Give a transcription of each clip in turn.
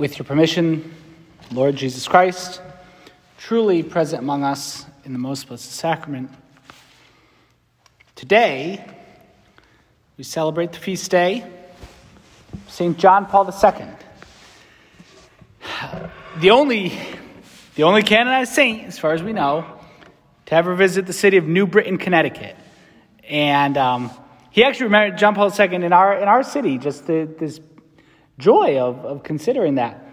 With your permission, Lord Jesus Christ, truly present among us in the most blessed sacrament, today we celebrate the feast day St. John Paul II. The only, the only canonized saint, as far as we know, to ever visit the city of New Britain, Connecticut. And um, he actually remembered John Paul II in our, in our city, just the, this joy of, of considering that.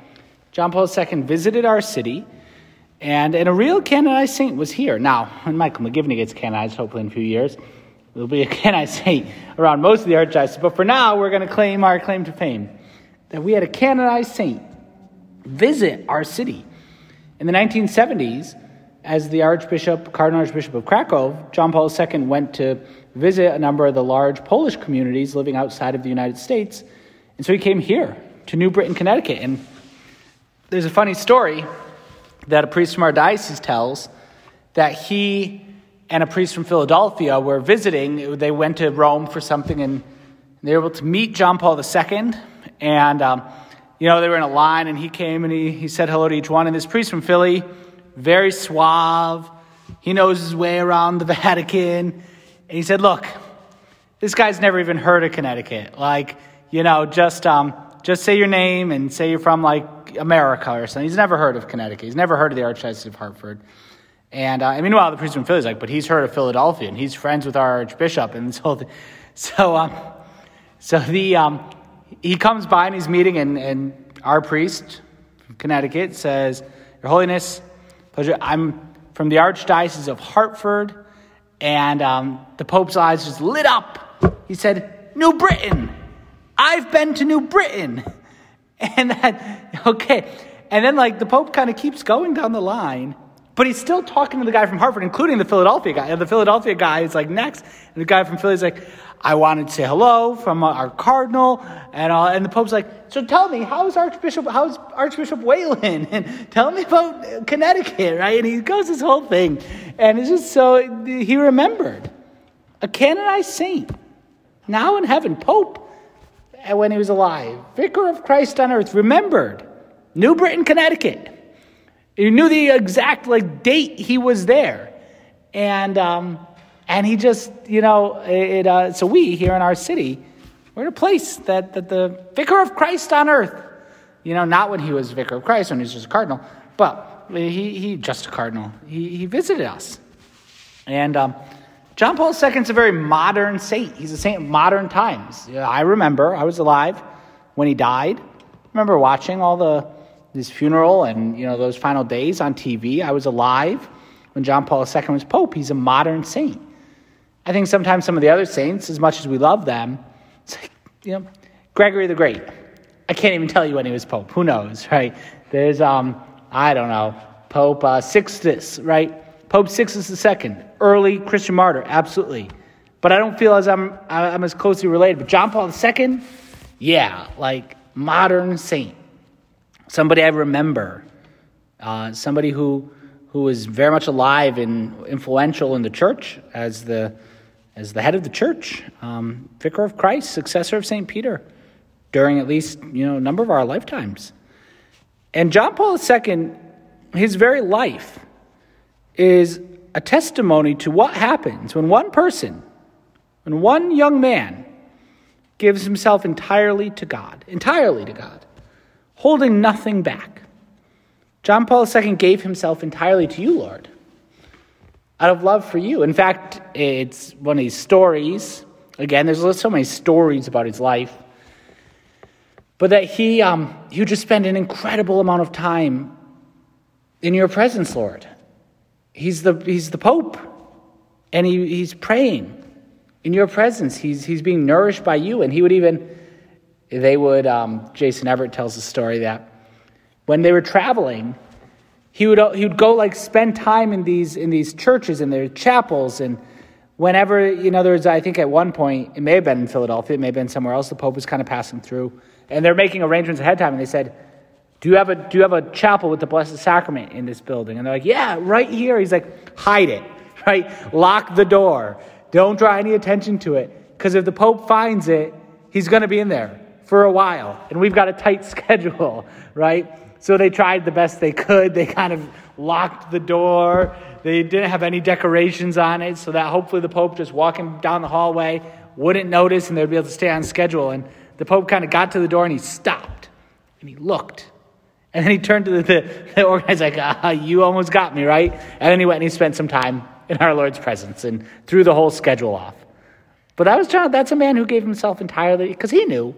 John Paul II visited our city, and, and a real canonized saint was here. Now, when Michael McGivney gets canonized, hopefully in a few years, there'll be a canonized saint around most of the archdiocese. But for now, we're going to claim our claim to fame that we had a canonized saint visit our city. In the 1970s, as the Archbishop, Cardinal Archbishop of Krakow, John Paul II went to visit a number of the large Polish communities living outside of the United States and so he came here to New Britain, Connecticut. And there's a funny story that a priest from our diocese tells that he and a priest from Philadelphia were visiting. They went to Rome for something and they were able to meet John Paul II. And, um, you know, they were in a line and he came and he, he said hello to each one. And this priest from Philly, very suave, he knows his way around the Vatican. And he said, Look, this guy's never even heard of Connecticut. Like, you know, just um, just say your name and say you're from like America or something. He's never heard of Connecticut. He's never heard of the Archdiocese of Hartford. And uh, I mean, well, the priest from Philly is like, but he's heard of Philadelphia and he's friends with our Archbishop and this whole thing. So, um, so the um, he comes by and he's meeting, and, and our priest from Connecticut says, Your Holiness, pleasure. I'm from the Archdiocese of Hartford, and um, the Pope's eyes just lit up. He said, New Britain. I've been to New Britain. And that, okay. And then, like, the Pope kind of keeps going down the line, but he's still talking to the guy from Hartford, including the Philadelphia guy. And the Philadelphia guy is like next. And the guy from Philly is like, I wanted to say hello from our cardinal. And, uh, and the Pope's like, so tell me, how's Archbishop, how's Archbishop Whealon? And tell me about Connecticut, right? And he goes this whole thing. And it's just so, he remembered. A canonized saint. Now in heaven, Pope when he was alive. Vicar of Christ on earth, remembered. New Britain, Connecticut. He knew the exact like date he was there. And um, and he just, you know, it, uh, so we here in our city, we're in a place that, that the Vicar of Christ on earth, you know, not when he was Vicar of Christ, when he was just a cardinal, but he, he just a cardinal. He, he visited us. And um, John Paul II is a very modern saint. He's a saint of modern times. I remember, I was alive when he died. I remember watching all the his funeral and you know those final days on TV. I was alive when John Paul II was pope. He's a modern saint. I think sometimes some of the other saints, as much as we love them, it's like, you know, Gregory the Great. I can't even tell you when he was pope. Who knows, right? There's um, I don't know, Pope uh, Sixtus, right? Pope Sixtus II, early Christian martyr, absolutely. But I don't feel as I'm, I'm as closely related. But John Paul II, yeah, like modern saint. Somebody I remember. Uh, somebody who, who was very much alive and influential in the church as the, as the head of the church. Um, Vicar of Christ, successor of St. Peter. during at least you know a number of our lifetimes. And John Paul II, his very life is a testimony to what happens when one person, when one young man gives himself entirely to God, entirely to God, holding nothing back. John Paul II gave himself entirely to you, Lord, out of love for you. In fact, it's one of these stories. Again, there's so many stories about his life, but that he um, he would just spend an incredible amount of time in your presence, Lord. He's the he's the Pope, and he, he's praying in your presence. He's he's being nourished by you, and he would even they would. Um, Jason Evert tells the story that when they were traveling, he would he would go like spend time in these in these churches and their chapels and whenever in other words, I think at one point it may have been in Philadelphia it may have been somewhere else the Pope was kind of passing through and they're making arrangements ahead of time and they said do you have a do you have a chapel with the Blessed Sacrament in this building and they're like yeah right here he's like hide it right lock the door don't draw any attention to it because if the Pope finds it he's to be in there for a while and we've got a tight schedule right so they tried the best they could. They kind of locked the door. They didn't have any decorations on it so that hopefully the Pope just walking down the hallway wouldn't notice and they'd be able to stay on schedule. And the Pope kind of got to the door and he stopped and he looked. And then he turned to the, the, the organizer like, ah, you almost got me, right? And then he went and he spent some time in our Lord's presence and threw the whole schedule off. But that was John, that's a man who gave himself entirely, because he knew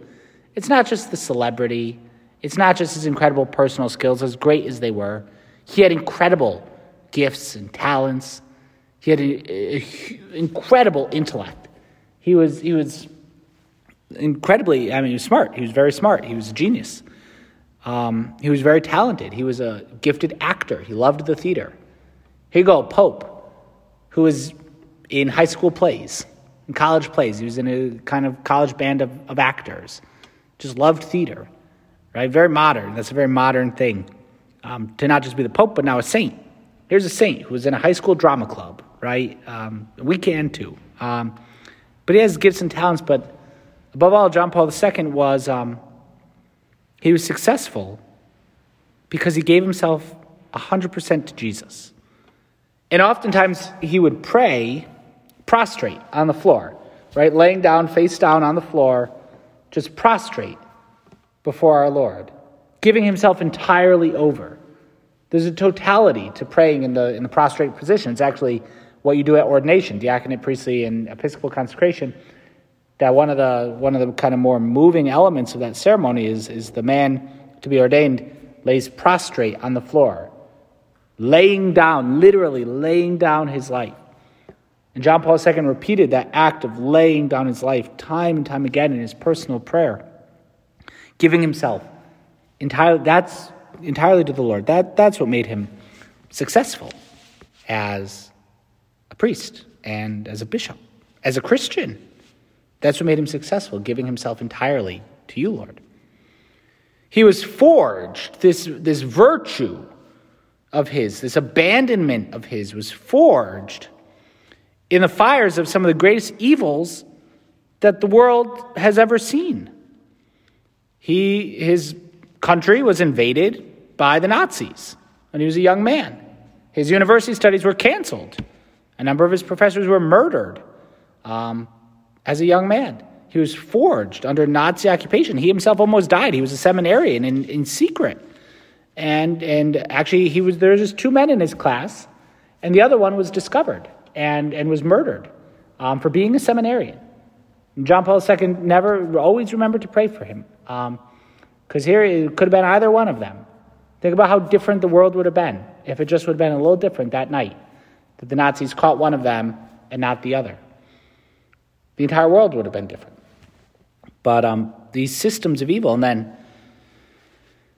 it's not just the celebrity, it's not just his incredible personal skills, as great as they were. He had incredible gifts and talents. He had an incredible intellect. He was, he was incredibly, I mean, he was smart. He was very smart. He was a genius. Um, he was very talented. He was a gifted actor. He loved the theater. Here you go, Pope, who was in high school plays, in college plays. He was in a kind of college band of, of actors. Just loved theater right? Very modern. That's a very modern thing um, to not just be the Pope, but now a saint. Here's a saint who was in a high school drama club, right? Um, we can too. Um, but he has gifts and talents. But above all, John Paul II was um, he was successful because he gave himself 100% to Jesus. And oftentimes he would pray prostrate on the floor, right? Laying down, face down on the floor, just prostrate before our Lord, giving himself entirely over. There's a totality to praying in the, in the prostrate position. It's actually what you do at ordination, diaconate, priestly, and episcopal consecration. That one of the one of the kind of more moving elements of that ceremony is, is the man to be ordained lays prostrate on the floor, laying down, literally laying down his life. And John Paul II repeated that act of laying down his life time and time again in his personal prayer giving himself entirely that's entirely to the Lord. That that's what made him successful as a priest and as a bishop, as a Christian. That's what made him successful, giving himself entirely to you, Lord. He was forged, this, this virtue of his, this abandonment of his, was forged in the fires of some of the greatest evils that the world has ever seen. He, his country was invaded by the Nazis when he was a young man. His university studies were canceled. A number of his professors were murdered um, as a young man. He was forged under Nazi occupation. He himself almost died. He was a seminarian in, in secret. And, and actually, he was, there was just two men in his class, and the other one was discovered and, and was murdered um, for being a seminarian. And John Paul II never, always remembered to pray for him. Because um, here it could have been either one of them. Think about how different the world would have been if it just would have been a little different that night. That the Nazis caught one of them and not the other. The entire world would have been different. But um, these systems of evil, and then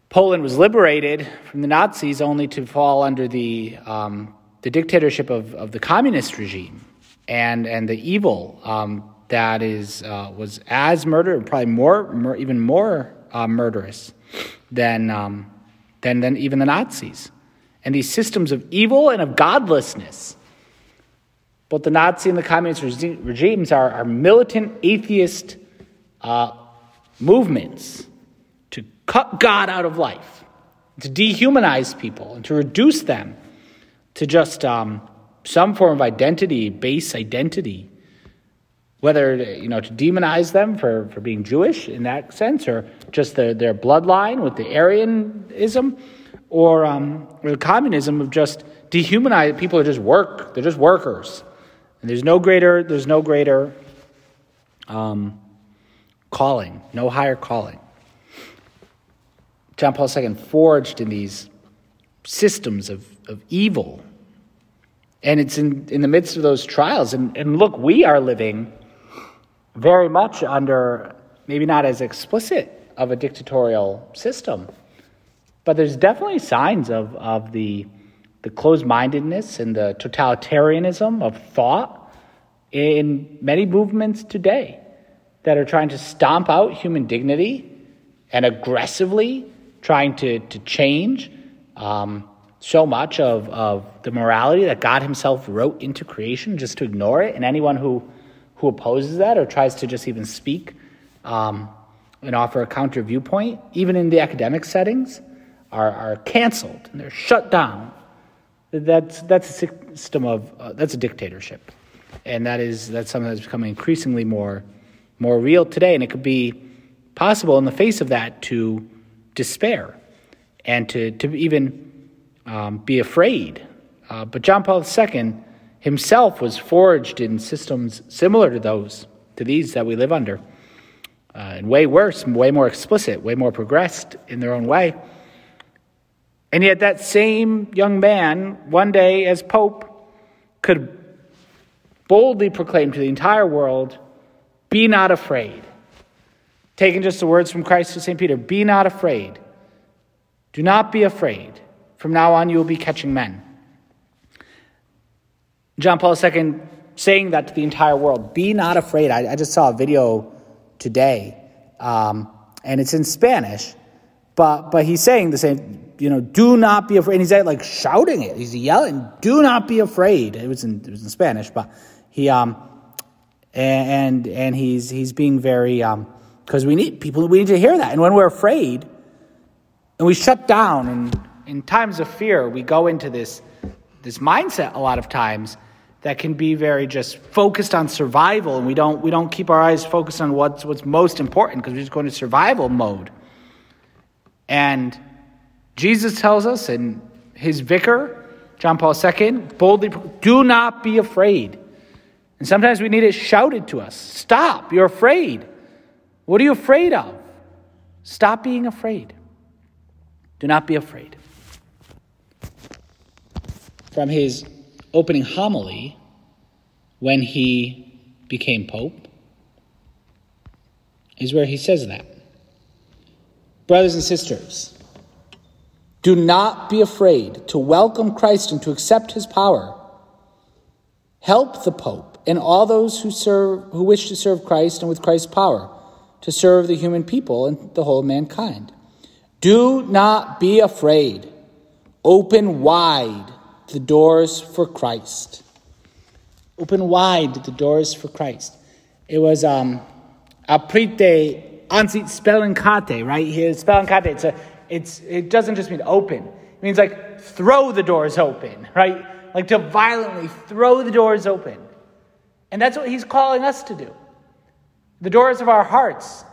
Poland was liberated from the Nazis only to fall under the, um, the dictatorship of, of the communist regime and, and the evil um, that is uh, was as murder, probably more, more even more uh, murderous than, um, than than even the Nazis. And these systems of evil and of godlessness. Both the Nazi and the communist regimes are, are militant, atheist, uh, movements to cut God out of life, to dehumanize people, and to reduce them to just um, some form of identity, base identity. Whether you know to demonize them for, for being Jewish in that sense, or just their, their bloodline with the Aryanism, or, um, or the communism of just dehumanize people are just work they're just workers and there's no greater there's no greater um, calling no higher calling. John paul ii forged in these systems of, of evil. And it's in, in the midst of those trials. And, and look we are living very much under maybe not as explicit of a dictatorial system but there's definitely signs of, of the, the closed mindedness and the totalitarianism of thought in many movements today that are trying to stomp out human dignity and aggressively trying to, to change um, so much of, of the morality that God Himself wrote into creation just to ignore it. And anyone who, who opposes that or tries to just even speak um, and offer a counter viewpoint, even in the academic settings, are, are canceled and they're shut down. That's, that's a system of, uh, that's a dictatorship. And that is, that's something that's becoming increasingly more, more real today. And it could be possible in the face of that to despair and to, to even um, be afraid. Uh, but John Paul II himself was forged in systems similar to those, to these that we live under, uh, and way worse, way more explicit, way more progressed in their own way. And yet, that same young man, one day as Pope, could boldly proclaim to the entire world be not afraid. Taking just the words from Christ to St. Peter be not afraid. Do not be afraid. From now on, you will be catching men. John Paul II saying that to the entire world be not afraid. I, I just saw a video today, um, and it's in Spanish, but, but he's saying the same you know, do not be afraid. And he's like shouting it. He's yelling, do not be afraid. It was in, it was in Spanish, but he, um, and, and he's, he's being very, um, because we need people, we need to hear that. And when we're afraid and we shut down and in times of fear, we go into this, this mindset a lot of times that can be very just focused on survival and we don't, we don't keep our eyes focused on what's, what's most important because we just go into survival mode. And Jesus tells us, and his vicar, John Paul II, boldly, do not be afraid. And sometimes we need it shouted to us Stop, you're afraid. What are you afraid of? Stop being afraid. Do not be afraid. From his opening homily, when he became Pope, is where he says that. Brothers and sisters, do not be afraid to welcome Christ and to accept his power. Help the Pope and all those who serve who wish to serve Christ and with Christ's power to serve the human people and the whole mankind. Do not be afraid. Open wide the doors for Christ. Open wide the doors for Christ. It was um, aprite anzi spalancate, right here. Spalancate. It's a it's, it doesn't just mean open, it means like throw the doors open, right? Like to violently throw the doors open. And that's what he's calling us to do. The doors of our hearts.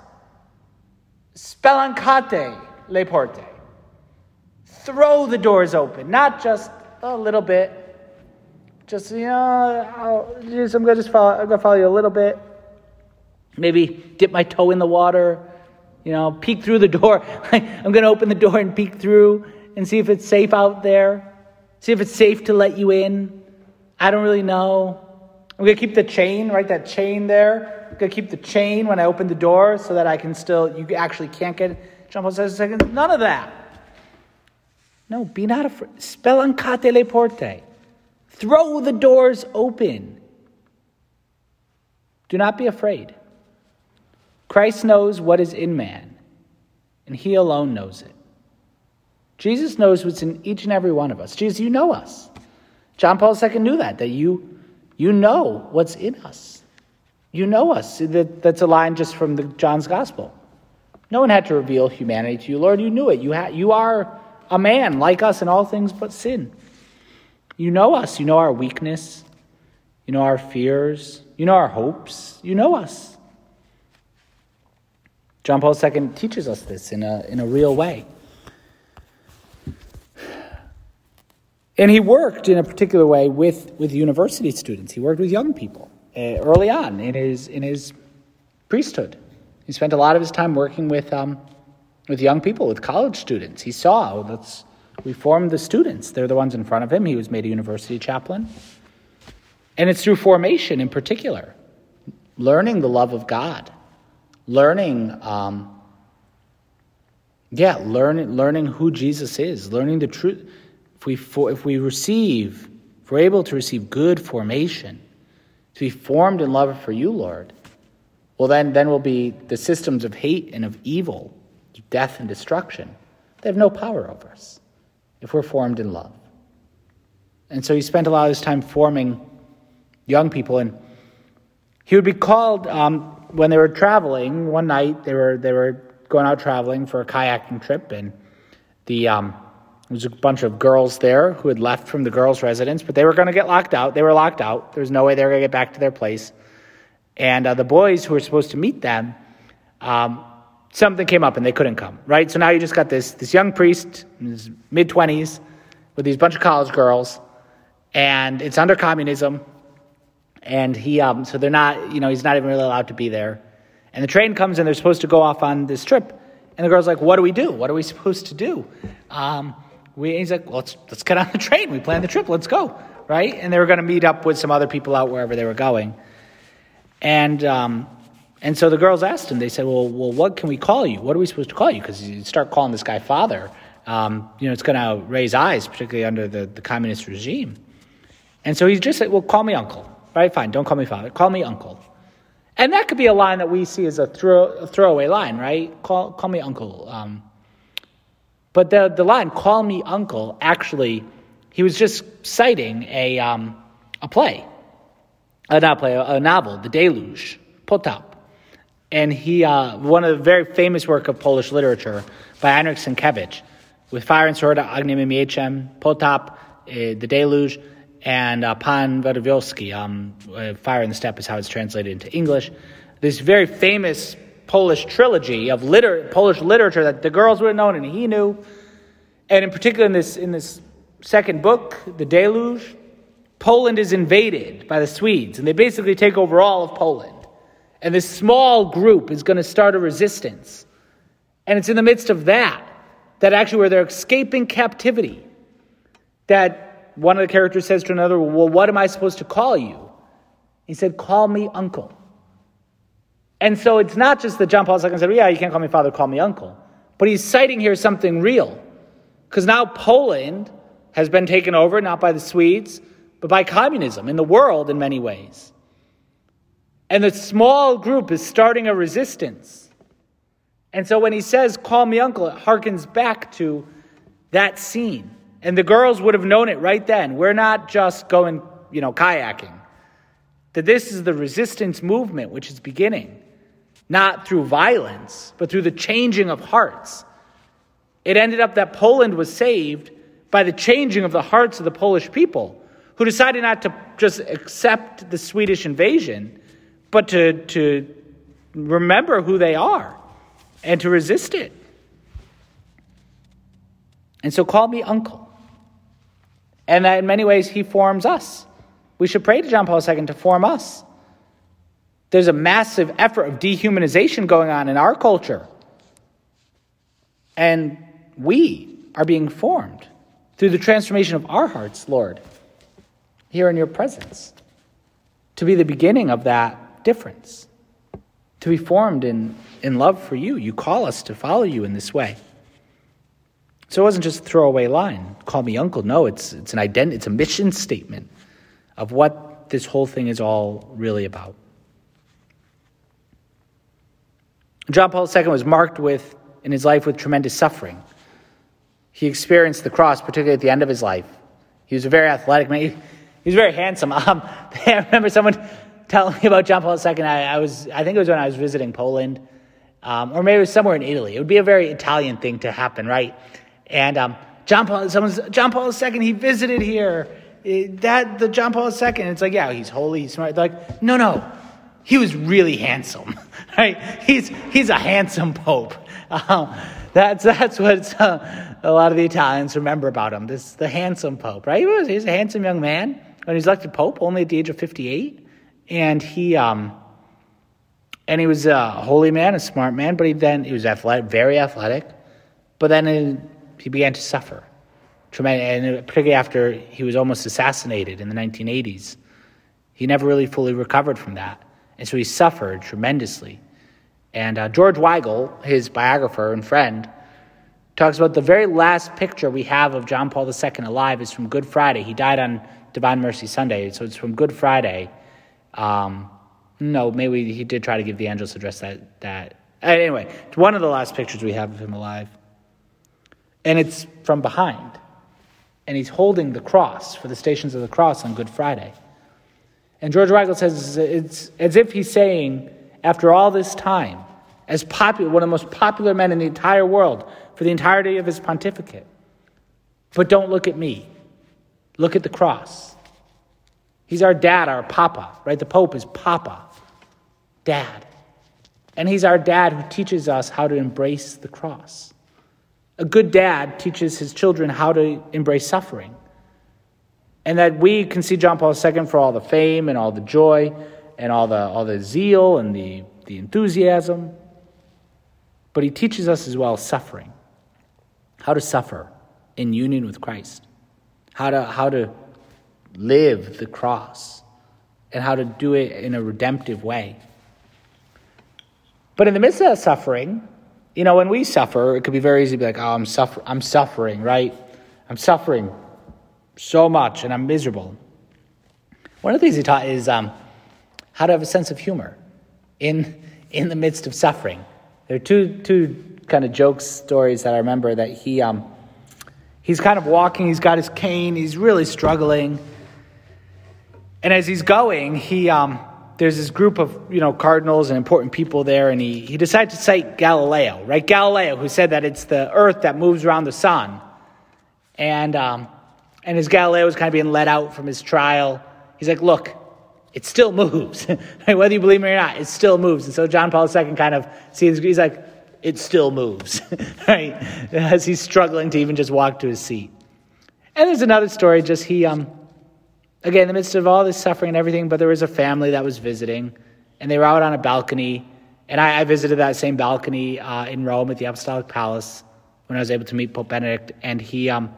Spalancate le porte. Throw the doors open, not just a little bit. Just, you know, I'm going to just follow, I'm to follow you a little bit. Maybe dip my toe in the water you know, peek through the door. I'm going to open the door and peek through and see if it's safe out there. See if it's safe to let you in. I don't really know. I'm going to keep the chain, right? That chain there. I'm going to keep the chain when I open the door so that I can still, you actually can't get, John Paul says, second, none of that. No, be not afraid. Spalancate le porte. Throw the doors open. Do not be afraid. Christ knows what is in man, and he alone knows it. Jesus knows what's in each and every one of us. Jesus, you know us. John Paul II knew that, that you, you know what's in us. You know us. That, that's a line just from the, John's Gospel. No one had to reveal humanity to you. Lord, you knew it. You, ha- you are a man like us in all things but sin. You know us. You know our weakness. You know our fears. You know our hopes. You know us. John Paul II teaches us this in a, in a real way. And he worked in a particular way with, with university students. He worked with young people uh, early on in his, in his priesthood. He spent a lot of his time working with, um, with young people, with college students. He saw, let's reform the students. They're the ones in front of him. He was made a university chaplain. And it's through formation in particular, learning the love of God, learning, um, yeah, learning, learning who Jesus is, learning the truth if we, for, if we receive, if we're able to receive good formation, to be formed in love for you, Lord, well, then, then will be the systems of hate and of evil, death and destruction. They have no power over us if we're formed in love. And so he spent a lot of his time forming young people, and he would be called um, when they were traveling. One night, they were they were going out traveling for a kayaking trip, and the um, there was a bunch of girls there who had left from the girls' residence, but they were going to get locked out. They were locked out. There was no way they were going to get back to their place. And uh, the boys who were supposed to meet them, um, something came up and they couldn't come, right? So now you just got this, this young priest in his mid 20s with these bunch of college girls, and it's under communism. And he, um, so they're not, you know, he's not even really allowed to be there. And the train comes and they're supposed to go off on this trip. And the girl's like, What do we do? What are we supposed to do? Um, we, he's like, well, let's, let's get on the train. We plan the trip. Let's go. Right? And they were going to meet up with some other people out wherever they were going. And, um, and so the girls asked him, they said, well, well, what can we call you? What are we supposed to call you? Because you start calling this guy father, um, you know, it's going to raise eyes, particularly under the, the communist regime. And so he just said, well, call me uncle. Right? Fine. Don't call me father. Call me uncle. And that could be a line that we see as a, throw, a throwaway line, right? Call, call me uncle. Um, but the, the line, call me uncle, actually, he was just citing a, um, a play, not a play, a, a novel, The Deluge, Potop. And he, uh, one of the very famous work of Polish literature by Henryk Sienkiewicz, with Fire and Sword, Ogniem Mieczem, Potop, uh, The Deluge, and uh, Pan Wołodyjowski, um, uh, Fire in the Steppe is how it's translated into English. This very famous Polish trilogy of liter- Polish literature that the girls would have known and he knew. And in particular, in this, in this second book, The Deluge, Poland is invaded by the Swedes, and they basically take over all of Poland. And this small group is going to start a resistance. And it's in the midst of that, that actually where they're escaping captivity, that one of the characters says to another, Well, what am I supposed to call you? He said, Call me uncle. And so it's not just that John Paul II said, yeah, you can't call me father, call me uncle. But he's citing here something real. Because now Poland has been taken over, not by the Swedes, but by communism in the world in many ways. And the small group is starting a resistance. And so when he says, call me uncle, it harkens back to that scene. And the girls would have known it right then. We're not just going, you know, kayaking. That this is the resistance movement which is beginning not through violence, but through the changing of hearts. It ended up that Poland was saved by the changing of the hearts of the Polish people, who decided not to just accept the Swedish invasion, but to, to remember who they are and to resist it. And so call me uncle. And that in many ways, he forms us. We should pray to John Paul II to form us. There's a massive effort of dehumanization going on in our culture. And we are being formed through the transformation of our hearts, Lord, here in your presence, to be the beginning of that difference, to be formed in, in love for you. You call us to follow you in this way. So it wasn't just a throwaway line, call me uncle. No, it's, it's an identity, it's a mission statement of what this whole thing is all really about. John Paul II was marked with, in his life, with tremendous suffering. He experienced the cross, particularly at the end of his life. He was a very athletic man. He, he was very handsome. Um, I remember someone telling me about John Paul II. I, I, was, I think it was when I was visiting Poland, um, or maybe it was somewhere in Italy. It would be a very Italian thing to happen, right? And um, John Paul, someone's John Paul II, he visited here. It, that the John Paul II. It's like, yeah, he's holy, he's smart. They're like, no, no, he was really handsome, right? He's he's a handsome pope. Um, that's that's what uh, a lot of the Italians remember about him. This the handsome pope, right? He was he's a handsome young man when he was elected pope, only at the age of fifty-eight, and he um and he was a holy man, a smart man, but he then he was athletic, very athletic, but then he began to suffer, and particularly after he was almost assassinated in the 1980s, he never really fully recovered from that, and so he suffered tremendously. And uh, George Weigel, his biographer and friend, talks about the very last picture we have of John Paul II alive is from Good Friday. He died on Divine Mercy Sunday, so it's from Good Friday. Um, no, maybe he did try to give the Angelus address that that. Anyway, one of the last pictures we have of him alive, and it's from behind, and he's holding the cross for the Stations of the Cross on Good Friday. And George Weigel says it's as if he's saying, after all this time, as popular, one of the most popular men in the entire world for the entirety of his pontificate, but don't look at me. Look at the cross. He's our dad, our papa, right? The Pope is papa dad. And he's our dad who teaches us how to embrace the cross. A good dad teaches his children how to embrace suffering. And that we can see John Paul II for all the fame and all the joy and all the, all the zeal and the, the enthusiasm. But he teaches us as well suffering, how to suffer in union with Christ, how to, how to live the cross, and how to do it in a redemptive way. But in the midst of that suffering, you know, when we suffer, it could be very easy to be like, oh, I'm, suffer- I'm suffering, right? I'm suffering so much and I'm miserable. One of the things he taught is um, how to have a sense of humor in, in the midst of suffering. There are two, two kind of jokes, stories that I remember that he, um, he's kind of walking, he's got his cane, he's really struggling. And as he's going, he, um, there's this group of you know cardinals and important people there, and he, he decided to cite Galileo, right? Galileo, who said that it's the Earth that moves around the sun, and um, and as Galileo was kind of being let out from his trial, he's like, "Look, it still moves, whether you believe me or not, it still moves." And so John Paul II kind of sees, he's like, "It still moves," right? As he's struggling to even just walk to his seat. And there's another story, just he um again, in the midst of all this suffering and everything, but there was a family that was visiting, and they were out on a balcony. And I, I visited that same balcony uh, in Rome at the Apostolic Palace when I was able to meet Pope Benedict. And he, um,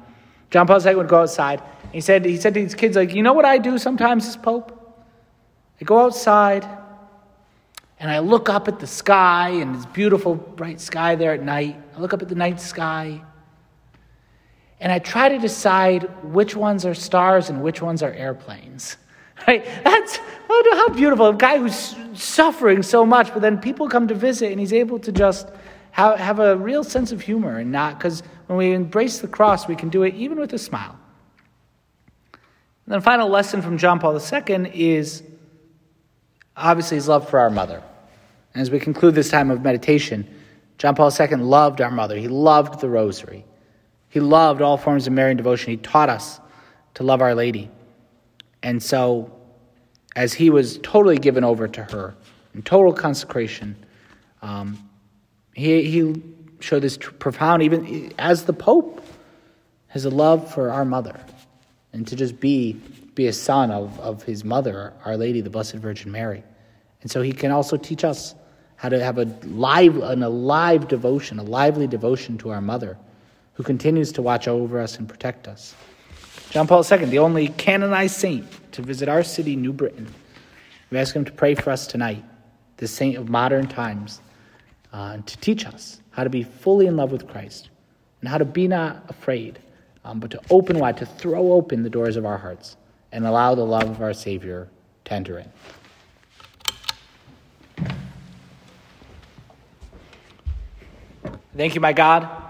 John Paul II would go outside. he said, he said to these kids, like, you know what I do sometimes as Pope? I go outside and I look up at the sky and this beautiful bright sky there at night. I look up at the night sky and I try to decide which ones are stars and which ones are airplanes. Right? That's oh, how beautiful. A guy who's suffering so much, but then people come to visit and he's able to just have, have a real sense of humor and not, because when we embrace the cross, we can do it even with a smile. And the final lesson from John Paul II is obviously his love for our mother. And as we conclude this time of meditation, John Paul II loved our mother. He loved the rosary. He loved all forms of Marian devotion. He taught us to love Our Lady. And so, as he was totally given over to her in total consecration, um, he, he showed this profound, even as the Pope, has a love for our mother and to just be, be a son of, of his mother, Our Lady, the Blessed Virgin Mary. And so he can also teach us how to have a live, an alive devotion, a lively devotion to our mother who continues to watch over us and protect us. John Paul II, the only canonized saint to visit our city, New Britain. We ask him to pray for us tonight, the saint of modern times, uh, to teach us how to be fully in love with Christ and how to be not afraid, um, but to open wide, to throw open the doors of our hearts and allow the love of our Savior to enter in. Thank you, my God